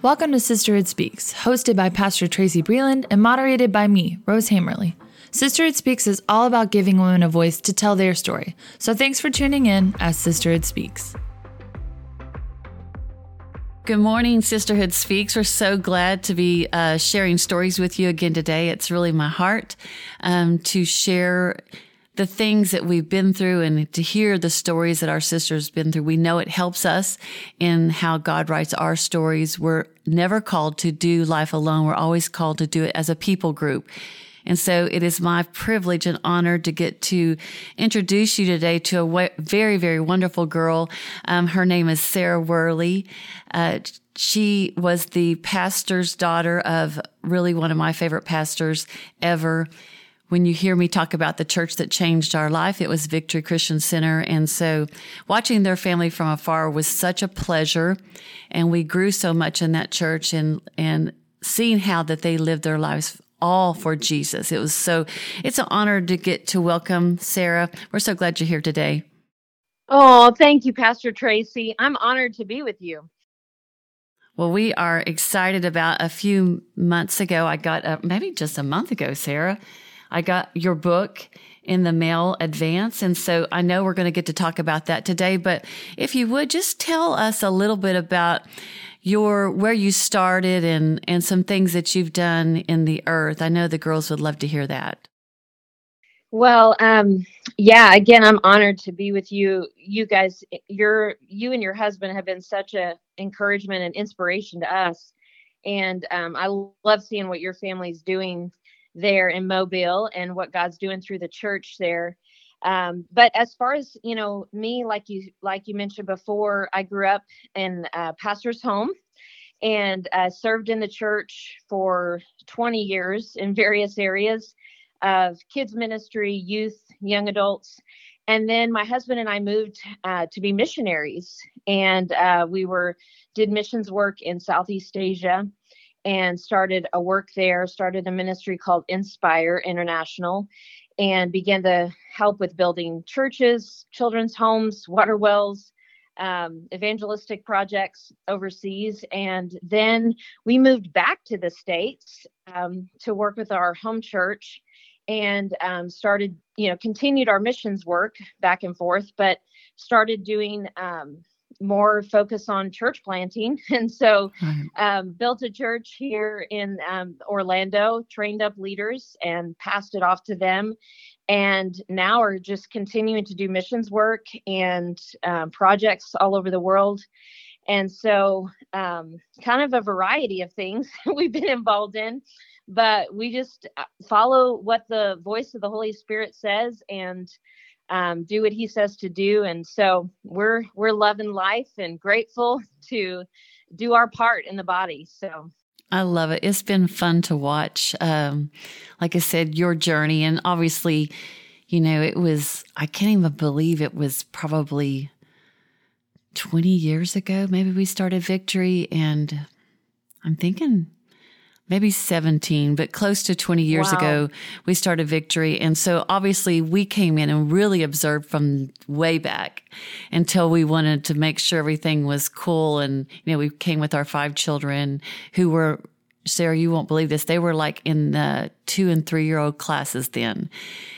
Welcome to Sisterhood Speaks, hosted by Pastor Tracy Breland and moderated by me, Rose Hamerly. Sisterhood Speaks is all about giving women a voice to tell their story. So thanks for tuning in as Sisterhood Speaks. Good morning, Sisterhood Speaks. We're so glad to be uh, sharing stories with you again today. It's really my heart um, to share the things that we've been through and to hear the stories that our sisters have been through. We know it helps us in how God writes our stories. We're never called to do life alone. We're always called to do it as a people group. And so it is my privilege and honor to get to introduce you today to a very, very wonderful girl. Um, her name is Sarah Wehrli. Uh, she was the pastor's daughter of really one of my favorite pastors ever when you hear me talk about the church that changed our life, it was Victory Christian Center. And so watching their family from afar was such a pleasure. And we grew so much in that church and, and seeing how that they lived their lives all for Jesus. It was so, it's an honor to get to welcome Sarah. We're so glad you're here today. Oh, thank you, Pastor Tracy. I'm honored to be with you. Well, we are excited about a few months ago. I got, a, maybe just a month ago, Sarah. I got your book in the mail advance. And so I know we're going to get to talk about that today. But if you would just tell us a little bit about your where you started and and some things that you've done in the earth. I know the girls would love to hear that. Well, um, yeah, again, I'm honored to be with you. You guys, you're you and your husband have been such a encouragement and inspiration to us. And um, I love seeing what your family's doing there in Mobile and what God's doing through the church there. Um, but as far as you know, me, like you like you mentioned before, I grew up in a pastor's home and uh, served in the church for 20 years in various areas of kids ministry, youth, young adults. And then my husband and I moved uh, to be missionaries, and uh, we were did missions work in Southeast Asia and started a work there, started a ministry called Inspire International, and began to help with building churches, children's homes, water wells, um, evangelistic projects overseas. And then we moved back to the States um, to work with our home church and um, started, you know, continued our missions work back and forth, but started doing um, more focus on church planting. And so um, built a church here in um, Orlando, trained up leaders and passed it off to them. And now are just continuing to do missions work and um, projects all over the world. And so, um, kind of a variety of things we've been involved in, but we just uh, follow what the voice of the Holy Spirit says and um, do what he says to do and so we're we're loving life and grateful to do our part in the body so I love it. It's been fun to watch. Um, like I said, your journey, and obviously, you know, it was. I can't even believe it was probably twenty years ago. Maybe we started Victory, and I'm thinking maybe 17, but close to 20 years wow. ago, we started Victory. And so obviously we came in and really observed from way back until we wanted to make sure everything was cool. And, you know, we came with our five children who were Sarah, you won't believe this. They were like in the two and three year old classes then.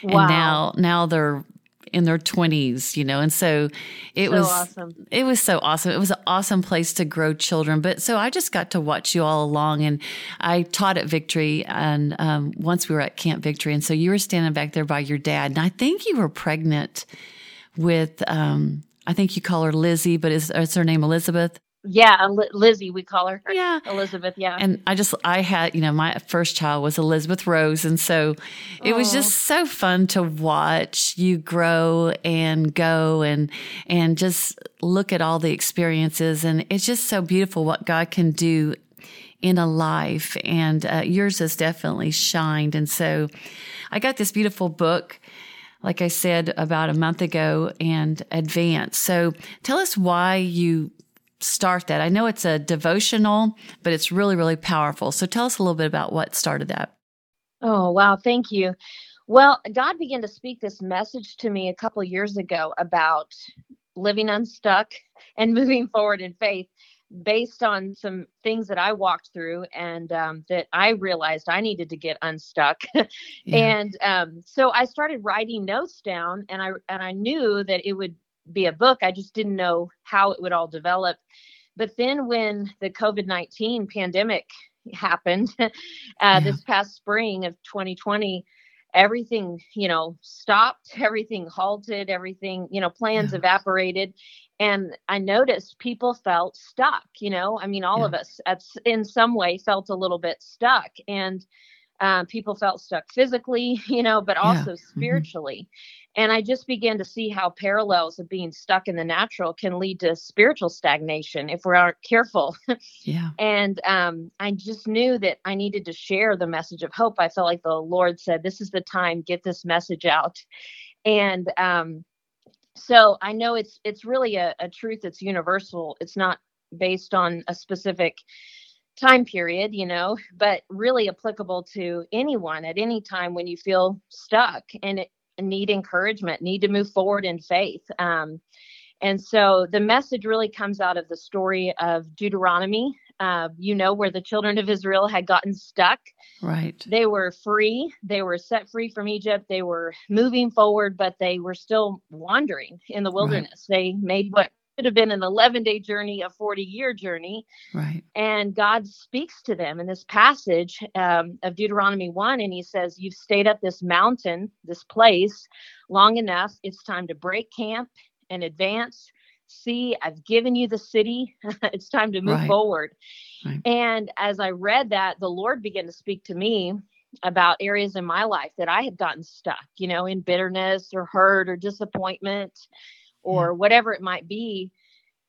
Wow. And now, now they're in their 20s, you know. And so it so was awesome. It was so awesome. It was an awesome place to grow children. But so I just got to watch you all along and I taught at Victory and um, once we were at Camp Victory and so you were standing back there by your dad and I think you were pregnant with um, I think you call her Lizzie, but is, is her name Elizabeth? Yeah, Lizzie, we call her. Yeah, Elizabeth. Yeah. And I just, I had, you know, my first child was Elizabeth Rose, and so it was just so fun to watch you grow and go and and just look at all the experiences, and it's just so beautiful what God can do in a life, and uh, yours has definitely shined. And so, I got this beautiful book like I said about a month ago and advance. So tell us why you start that? I know it's a devotional, but it's really, really powerful. So tell us a little bit about what started that. Oh, wow. Thank you. Well, God began to speak this message to me a couple years ago about living unstuck and moving forward in faith. based on some things that I walked through and um, that I realized I needed to get unstuck. yeah. And um, so I started writing notes down, and I and I knew that it would be a book. I just didn't know how it would all develop. But then when the COVID nineteen pandemic happened uh, yeah. this past spring of 2020 everything you know stopped everything halted everything you know plans yeah. evaporated and i noticed people felt stuck you know i mean all yeah. of us at, in some way felt a little bit stuck and um, people felt stuck physically you know but also yeah. Mm-hmm. spiritually mm-hmm. and i just began to see how parallels of being stuck in the natural can lead to spiritual stagnation if we aren't careful yeah and um, i just knew that i needed to share the message of hope i felt like the lord said this is the time get this message out and um, so I know it's it's really a, a truth that's universal. It's not based on a specific time period, you know, but really applicable to anyone at any time when you feel stuck and it, need encouragement, need to move forward in faith. Um, and so the message really comes out of the story of Deuteronomy uh, you know, where the children of Israel had gotten stuck. Right. They were free. They were set free from Egypt. They were moving forward, but they were still wandering in the wilderness. Right. They made what could have been an 11 day journey, a 40 year journey. Right. And God speaks to them in this passage um, of Deuteronomy 1. And he says, You've stayed up this mountain, this place, long enough. It's time to break camp and advance see, I've given you the city. it's time to move right. forward. Right. And as I read that, the Lord began to speak to me about areas in my life that I had gotten stuck, you know, in bitterness or hurt or disappointment or yeah. whatever it might be.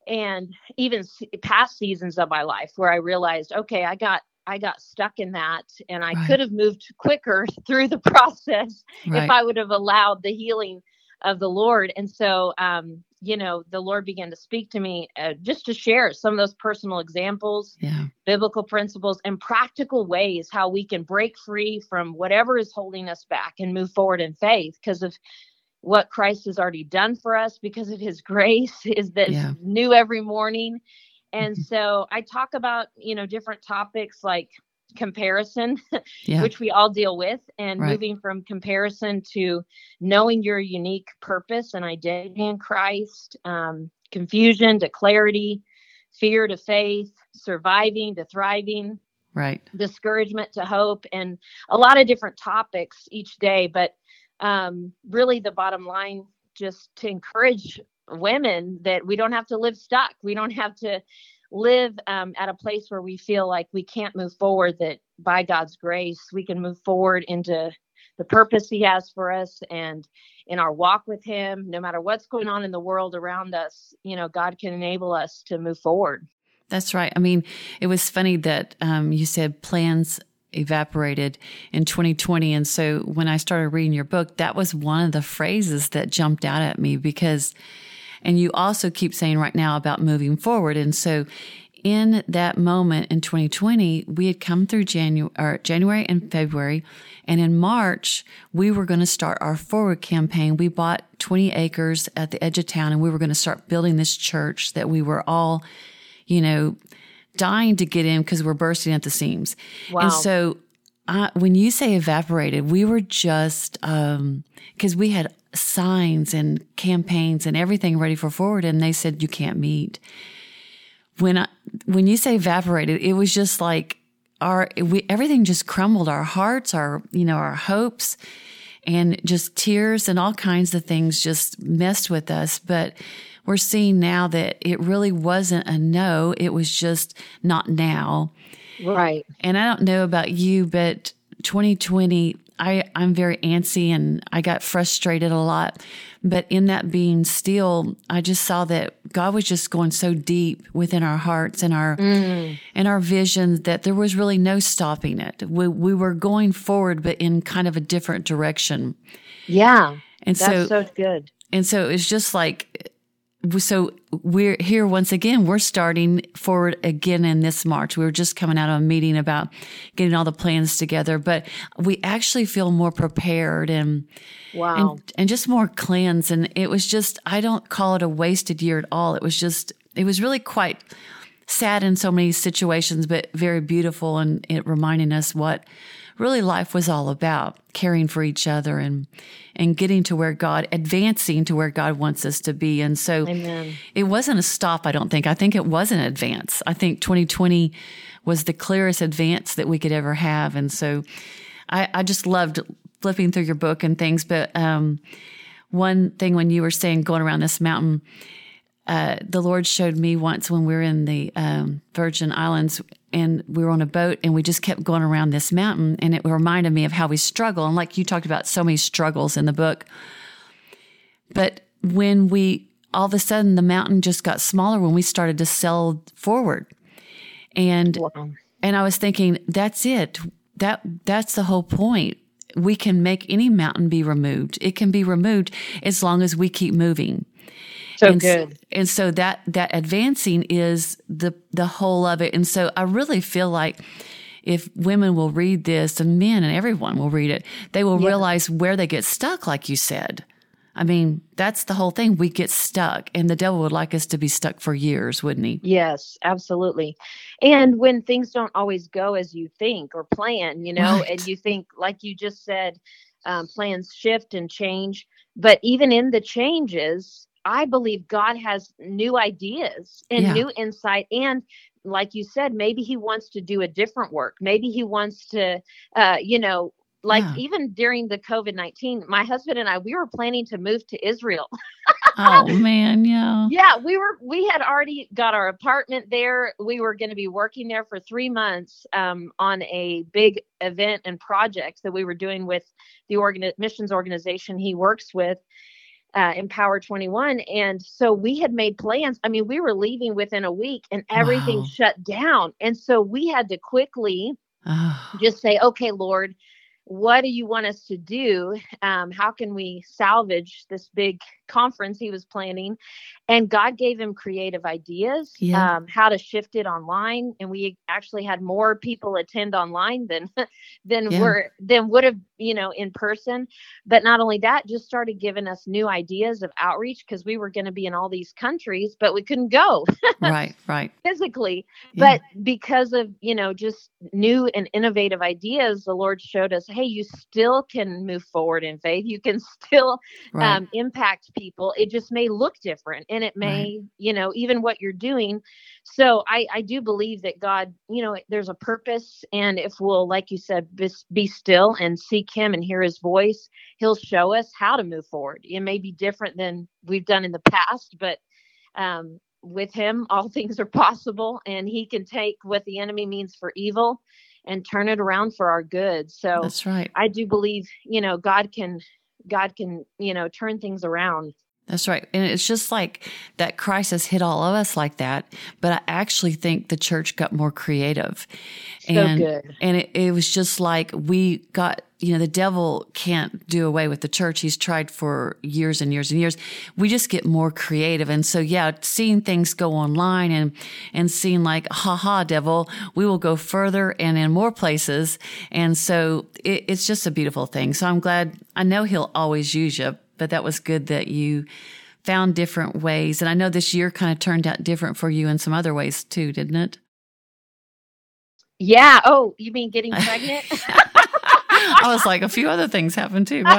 And even past seasons of my life where I realized, okay, I got I got stuck in that and I right. could have moved quicker through the process right. if I would have allowed the healing of the Lord. And so, um, you know, the Lord began to speak to me uh, just to share some of those personal examples, yeah. biblical principles, and practical ways how we can break free from whatever is holding us back and move forward in faith because of what Christ has already done for us, because of his grace is that yeah. new every morning. And mm-hmm. so I talk about, you know, different topics like comparison, yeah. which we all deal with, and right. moving from comparison to knowing your unique purpose and identity in Christ, um, confusion to clarity, fear to faith, surviving to thriving, right? Discouragement to hope, and a lot of different topics each day. But um, really, the bottom line just to encourage women that we don't have to live stuck. We don't have to live um, at a place where we feel like we can't move forward, that by God's grace, we can move forward into the purpose He has for us and in our walk with Him, no matter what's going on in the world around us, you know, God can enable us to move forward. That's right. I mean, it was funny that um, you said plans evaporated in 2020. And so when I started reading your book, that was one of the phrases that jumped out at me because and you also keep saying right now about moving forward. And so in that moment in 2020, we had come through January, January and February. And in March, we were going to start our forward campaign. We bought 20 acres at the edge of town and we were going to start building this church that we were all, you know, dying to get in because we're bursting at the seams. Wow. And so I, when you say evaporated, we were just, um, cause we had signs and campaigns and everything ready for forward. And they said, you can't meet. When I, when you say evaporated, it was just like our, we, everything just crumbled. Our hearts, our, you know, our hopes and just tears and all kinds of things just messed with us. But we're seeing now that it really wasn't a no. It was just not now. Right. And I don't know about you, but 2020 I, I'm very antsy and I got frustrated a lot. But in that being still, I just saw that God was just going so deep within our hearts and our mm. and our visions that there was really no stopping it. We we were going forward, but in kind of a different direction. Yeah. And so so good. And so it's just like so we're here once again. We're starting forward again in this March. We were just coming out of a meeting about getting all the plans together, but we actually feel more prepared and wow, and, and just more cleansed. And it was just I don't call it a wasted year at all. It was just it was really quite sad in so many situations, but very beautiful and it reminding us what really life was all about caring for each other and and getting to where God advancing to where God wants us to be. And so Amen. it wasn't a stop I don't think. I think it was an advance. I think 2020 was the clearest advance that we could ever have. And so I, I just loved flipping through your book and things but um, one thing when you were saying going around this mountain uh, the Lord showed me once when we were in the um, Virgin Islands and we were on a boat and we just kept going around this mountain and it reminded me of how we struggle. And like you talked about so many struggles in the book. But when we all of a sudden the mountain just got smaller when we started to sail forward. And wow. and I was thinking, that's it. That that's the whole point. We can make any mountain be removed. It can be removed as long as we keep moving. So and good. So, and so that that advancing is the the whole of it. And so I really feel like if women will read this and men and everyone will read it, they will yeah. realize where they get stuck, like you said. I mean, that's the whole thing. We get stuck, and the devil would like us to be stuck for years, wouldn't he? Yes, absolutely. And when things don't always go as you think or plan, you know, right. and you think, like you just said, um, plans shift and change. But even in the changes, I believe God has new ideas and yeah. new insight. And like you said, maybe He wants to do a different work. Maybe He wants to, uh, you know, like yeah. even during the COVID 19, my husband and I, we were planning to move to Israel. oh man, yeah. Yeah, we were, we had already got our apartment there. We were going to be working there for three months um, on a big event and project that we were doing with the organ- missions organization he works with uh, Empower 21. And so we had made plans. I mean, we were leaving within a week and everything wow. shut down. And so we had to quickly oh. just say, okay, Lord, what do you want us to do? Um, how can we salvage this big conference he was planning? And God gave him creative ideas, yeah. um, how to shift it online. And we actually had more people attend online than than yeah. were than would have you know in person. But not only that, just started giving us new ideas of outreach because we were going to be in all these countries, but we couldn't go. right, right. Physically, yeah. but because of you know just new and innovative ideas, the Lord showed us, hey, you still can move forward in faith. You can still right. um, impact people. It just may look different, and it may, right. you know, even what you're doing. So I, I do believe that God, you know, there's a purpose, and if we'll, like you said, be, be still and seek Him and hear His voice, He'll show us how to move forward. It may be different than we've done in the past, but um, with Him, all things are possible, and He can take what the enemy means for evil and turn it around for our good. So that's right. I do believe, you know, God can God can, you know, turn things around. That's right. And it's just like that crisis hit all of us like that. But I actually think the church got more creative. So and, good. And it, it was just like we got, you know, the devil can't do away with the church. He's tried for years and years and years. We just get more creative. And so, yeah, seeing things go online and, and seeing like, ha ha, devil, we will go further and in more places. And so it, it's just a beautiful thing. So I'm glad, I know he'll always use you but that was good that you found different ways. And I know this year kind of turned out different for you in some other ways too, didn't it? Yeah. Oh, you mean getting pregnant? I was like, a few other things happened too.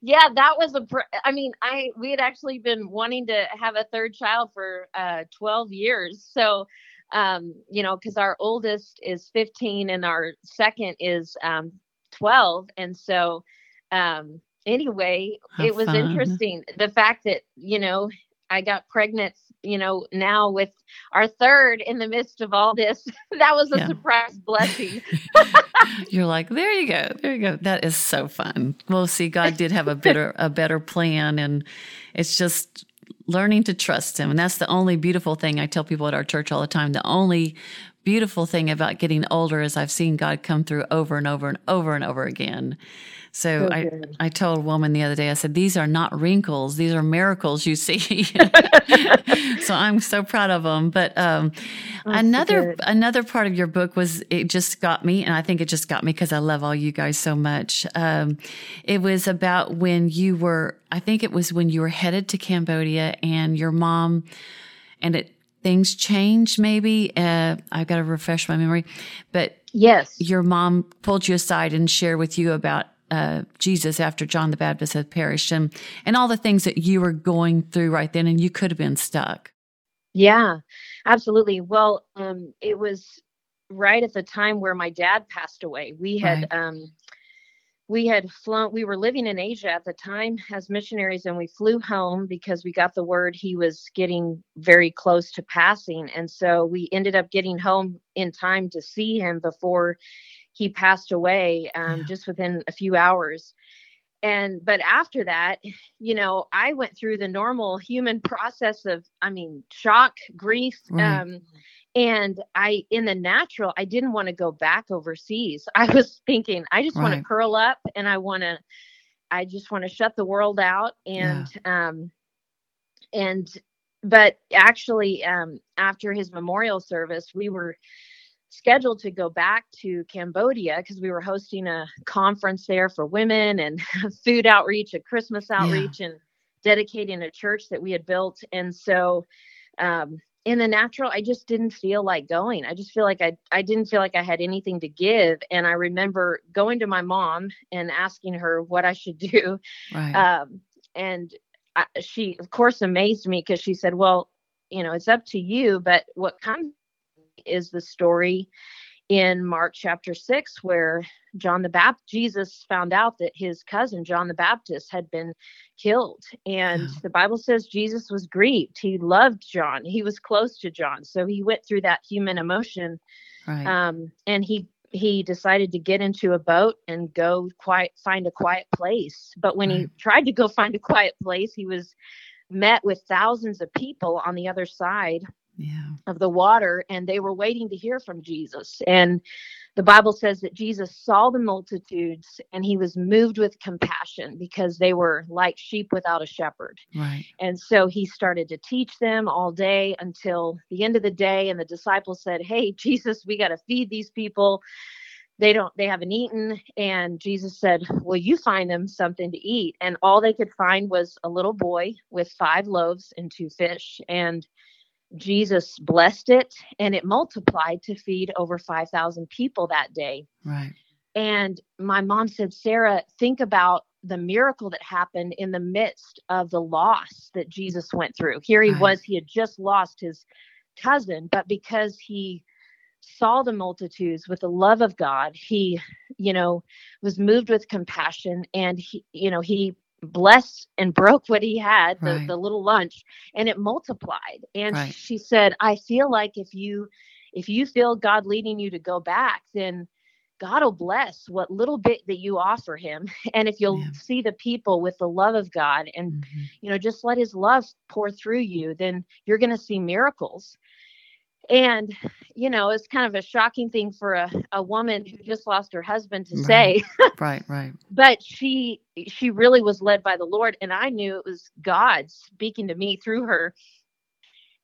Yeah, that was a. Pr- I mean, I we had actually been wanting to have a third child for uh, 12 years. So, um, you know, because our oldest is 15 and our second is um, 12, and so um, anyway, How it was fun. interesting. The fact that, you know, I got pregnant, you know, now with our third in the midst of all this. that was a yeah. surprise blessing. You're like, there you go. There you go. That is so fun. Well, see, God did have a better a better plan and it's just learning to trust him. And that's the only beautiful thing I tell people at our church all the time. The only beautiful thing about getting older is I've seen God come through over and over and over and over again. So, I, I told a woman the other day, I said, these are not wrinkles. These are miracles you see. so I'm so proud of them. But um, another good. another part of your book was, it just got me. And I think it just got me because I love all you guys so much. Um, it was about when you were, I think it was when you were headed to Cambodia and your mom, and it, things changed maybe uh, i've got to refresh my memory but yes your mom pulled you aside and shared with you about uh, jesus after john the baptist had perished and, and all the things that you were going through right then and you could have been stuck. Yeah absolutely. Well um, it was right at the time where my dad passed away. We had Right. um, we had flown we were living in asia at the time as missionaries and we flew home because we got the word he was getting very close to passing. And so we ended up getting home in time to see him before he passed away um, Yeah. just within a few hours and but after that you know i went through the normal human process of i mean shock grief Right. um and i in the natural i didn't want to go back overseas i was thinking i just want to curl up and i want to i just want to shut the world out and um and but actually um after his memorial service we were scheduled to go back to Cambodia because we were hosting a conference there for women and food outreach, a Christmas outreach, and dedicating a church that we had built. And so, um, in the natural, I just didn't feel like going. I just feel like I I didn't feel like I had anything to give. And I remember going to my mom and asking her what I should do. right Um, and I, she, of course, amazed me because she said, "Well, you know, it's up to you, but what comes is the story in Mark chapter 6 where John the Baptist Jesus found out that his cousin John the Baptist had been killed. And Yeah. the Bible says Jesus was grieved. He loved John. He was close to John. So he went through that human emotion right. um and he he decided to get into a boat and go quiet find a quiet place. But when he tried to go find a quiet place he was met with thousands of people on the other side yeah of the water and they were waiting to hear from Jesus. And the Bible says that Jesus saw the multitudes and he was moved with compassion because they were like sheep without a shepherd. right And so he started to teach them all day until the end of the day. And the disciples said, Hey, Jesus, we got to feed these people. They don't, they haven't eaten. And Jesus said, Well, you find them something to eat. And all they could find was a little boy with five loaves and two fish. And Jesus blessed it and it multiplied to feed over 5,000 people that day. right And my mom said, Sarah, think about the miracle that happened in the midst of the loss that Jesus went through. Here he Right. was, he had just lost his cousin, but because he saw the multitudes with the love of God, he, you know, was moved with compassion and he, you know, he blessed and broke what he had, the, Right. the little lunch, and it multiplied. And Right. she said, I feel like if you if you feel God leading you to go back, then God will bless what little bit that you offer him. And if you'll Yeah. see the people with the love of God and, Mhm. you know, just let his love pour through you, then you're going to see miracles. And, you know, it's kind of a shocking thing for a, a woman who just lost her husband to Right. say, right right but she she really was led by the Lord and I knew it was God speaking to me through her.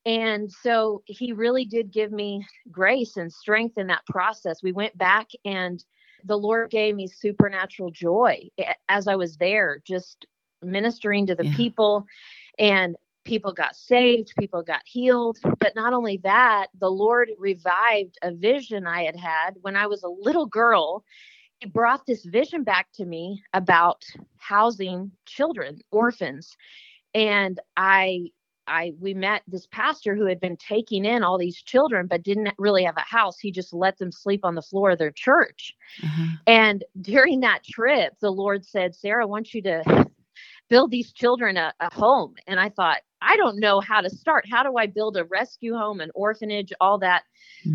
And so he really did give me grace and strength in that process. We went back and the Lord gave me supernatural joy as I was there, just ministering to the Yeah. people. And people got saved, people got healed. But not only that, the Lord revived a vision I had had when I was a little girl. He brought this vision back to me about housing children, orphans. And I I we met this pastor who had been taking in all these children but didn't really have a house. He just let them sleep on the floor of their church. uh-huh. And during that trip, the Lord said, Sarah, I want you to build these children a, a home. And I thought, I don't know how to start. How do I build a rescue home, an orphanage, all that?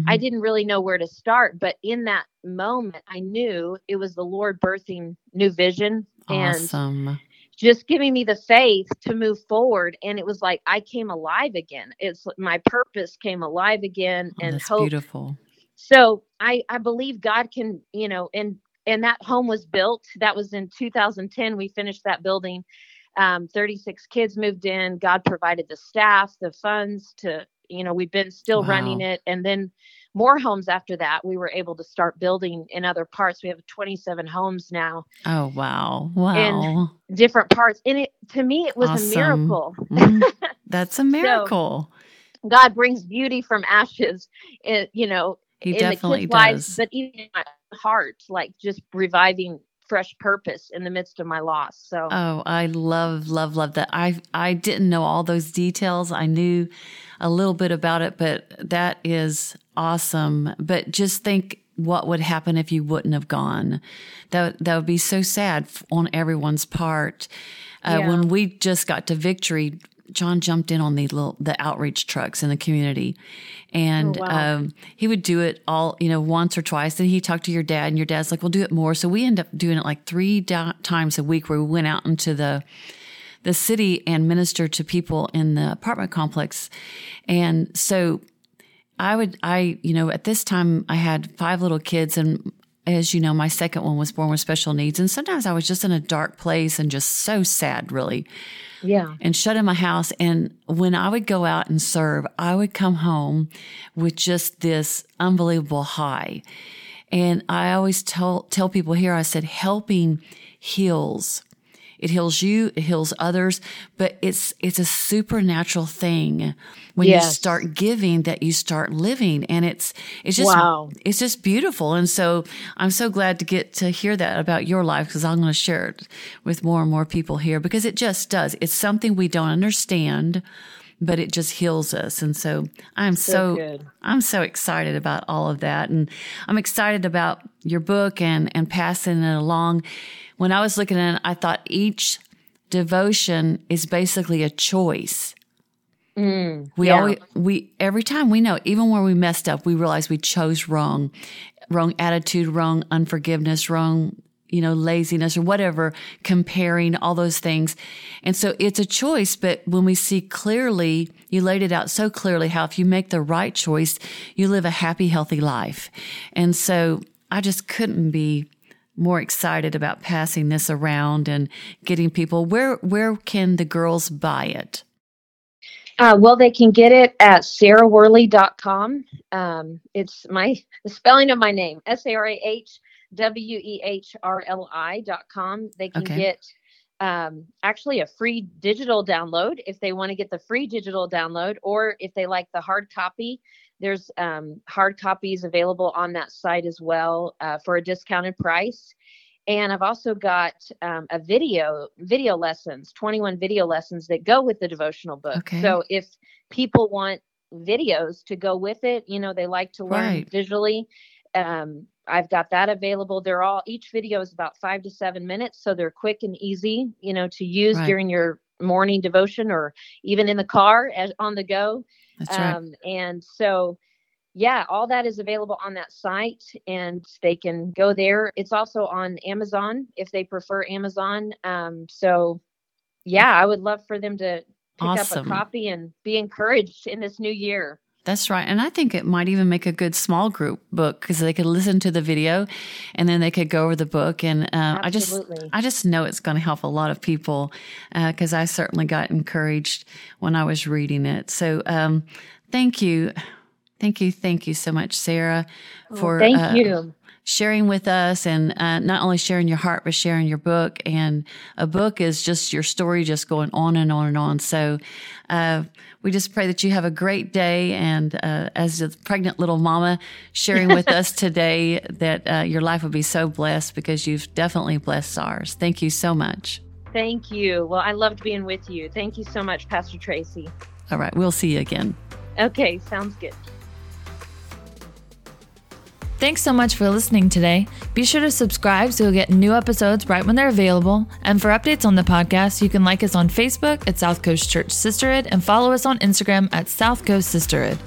I Mhm. didn't really know where to start. But in that moment, I knew it was the Lord birthing new vision and awesome just giving me the faith to move forward. And it was like I came alive again. It's my purpose came alive again oh, and hope beautiful so i i believe god can you know and and that home was built. That was in 2010 we finished that building. Um, 36 kids moved in. God provided the staff the funds to you know we've been still running it. And then more homes after that we were able to start building in other parts. We have 27 homes now. Oh wow. Wow. In different parts. And it to me it was Awesome. a miracle. Mhm. that's a miracle. God brings beauty from ashes, in, you know, He in definitely the kids' does. lives, but even in my heart, like just reviving fresh purpose in the midst of my loss. So Oh, I love, love, love that. I I didn't know all those details. I knew a little bit about it, but that is awesome. But just think what would happen if you wouldn't have gone. That that would be so sad on everyone's part. Uh, Yeah. When we just got to victory, John jumped in on the little the outreach trucks in the community, and Oh, wow. um, he would do it all you know once or twice. Then he talked to your dad, and your dad's like, "We'll do it more." So we end up doing it like three times a week, where we went out into the the city and ministered to people in the apartment complex, and so I would, I, you know, at this time I had five little kids and as you know, my second one was born with special needs. And sometimes I was just in a dark place and just so sad, really, yeah, and shut in my house. And when I would go out and serve, I would come home with just this unbelievable high. And I always tell, tell people here, I said, helping heals. It heals you, it heals others, but it's it's a supernatural thing when you start giving that you start living and it's it's just Wow. it's just beautiful. And so I'm so glad to get to hear that about your life because I'm going to share it with more and more people here because it just does. It's something we don't understand, but it just heals us. And so I'm So so. I'm so excited about all of that. And I'm excited about your book and, and passing it along. When I was looking at it, I thought each devotion is basically a choice. Mm, We yeah. always we every time we know, even when we messed up, we realize we chose wrong, wrong attitude, wrong unforgiveness, wrong, you know, laziness or whatever, comparing all those things. And so it's a choice, but when we see clearly, you laid it out so clearly how if you make the right choice, you live a happy, healthy life. And so I just couldn't be more excited about passing this around and getting people where where can the girls buy it? Uh, well, they can get it at sarahwehrli.com. Um, it's my the spelling of my name, S A R A H W E H R L I dot com. They can Okay. get um, actually a free digital download if they want to get the free digital download, or if they like the hard copy. There's um, hard copies available on that site as well uh, for a discounted price. And I've also got um, a video, video lessons, 21 video lessons that go with the devotional book. Okay. So if people want videos to go with it, you know, they like to learn Right. visually. Um, I've got that available. They're all, each video is about five to seven minutes. So they're quick and easy, you know, to use Right. during your morning devotion or even in the car as on the go. That's right. Um, and so, yeah, all that is available on that site and they can go there. It's also on Amazon if they prefer Amazon. Um, so, yeah, I would love for them to pick Awesome. up a copy and be encouraged in this new year. That's right. And I think it might even make a good small group book because they could listen to the video and then they could go over the book. And uh, I just, I just know it's going to help a lot of people because I certainly got encouraged when I was reading it. So um, thank you. Thank you. Thank you so much, Sarah, for Thank uh, you. Sharing with us and uh, not only sharing your heart, but sharing your book. And a book is just your story, just going on and on and on. So uh, we just pray that you have a great day. And uh, as a pregnant little mama, sharing with us today that uh, your life will be so blessed because you've definitely blessed ours. Thank you so much. Thank you. Well, I loved being with you. Thank you so much, Pastor Tracy. All right, we'll see you again. Okay, sounds good. Thanks so much for listening today. Be sure to subscribe so you'll get new episodes right when they're available. And for updates on the podcast, you can like us on Facebook at South Coast Church Sisterhood and follow us on Instagram at South Coast Sisterhood.